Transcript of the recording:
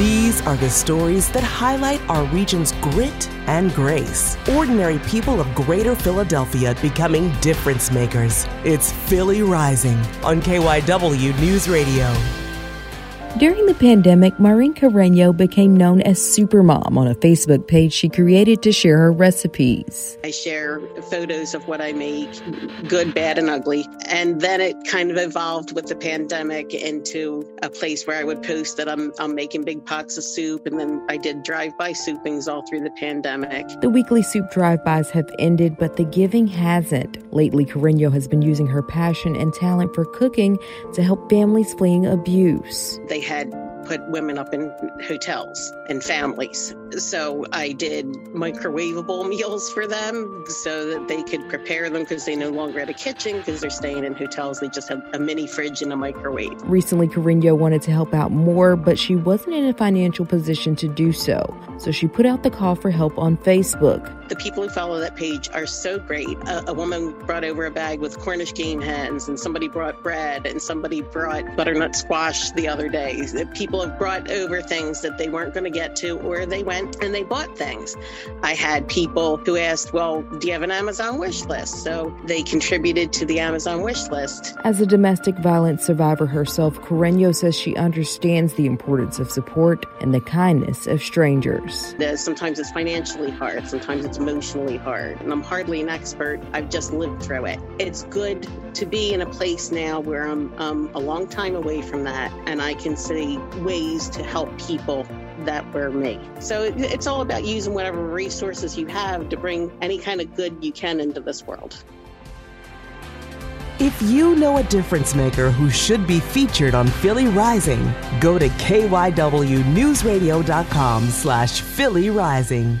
These are the stories that highlight our region's grit and grace. Ordinary people of greater Philadelphia becoming difference makers. It's Philly Rising on KYW News Radio. During the pandemic, Maureen Carreño became known as Supermom on a Facebook page she created to share her recipes. I share photos of what I make, good, bad, and ugly. And then it kind of evolved with the pandemic into a place where I would post that I'm, I'm making big pots of soup. And then I did drive by soupings all through the pandemic. The weekly soup drive-bys have ended, but the giving hasn't. Lately, Carreño has been using her passion and talent for cooking to help families fleeing abuse. They had put women up in hotels and families. So I did microwavable meals for them so that they could prepare them because they no longer had a kitchen because they're staying in hotels. They just have a mini fridge and a microwave. Recently, Carreño wanted to help out more, but she wasn't in a financial position to do so. So she put out the call for help on Facebook. The people who follow that page are so great. A, a woman brought over a bag with Cornish game hens, and somebody brought bread, and somebody brought butternut squash the other day. People have brought over things that they weren't going to get to, or they went and they bought things. I had people who asked, Well, do you have an Amazon wish list? So they contributed to the Amazon wish list. As a domestic violence survivor herself, Carreño says she understands the importance of support and the kindness of strangers. Sometimes it's financially hard, sometimes it's emotionally hard, and I'm hardly an expert. I've just lived through it. It's good to be in a place now where I'm um, a long time away from that, and I can see ways to help people that were me. So it's all about using whatever resources you have to bring any kind of good you can into this world. If you know a difference maker who should be featured on Philly Rising, go to kywnewsradio.com slash Philly Rising.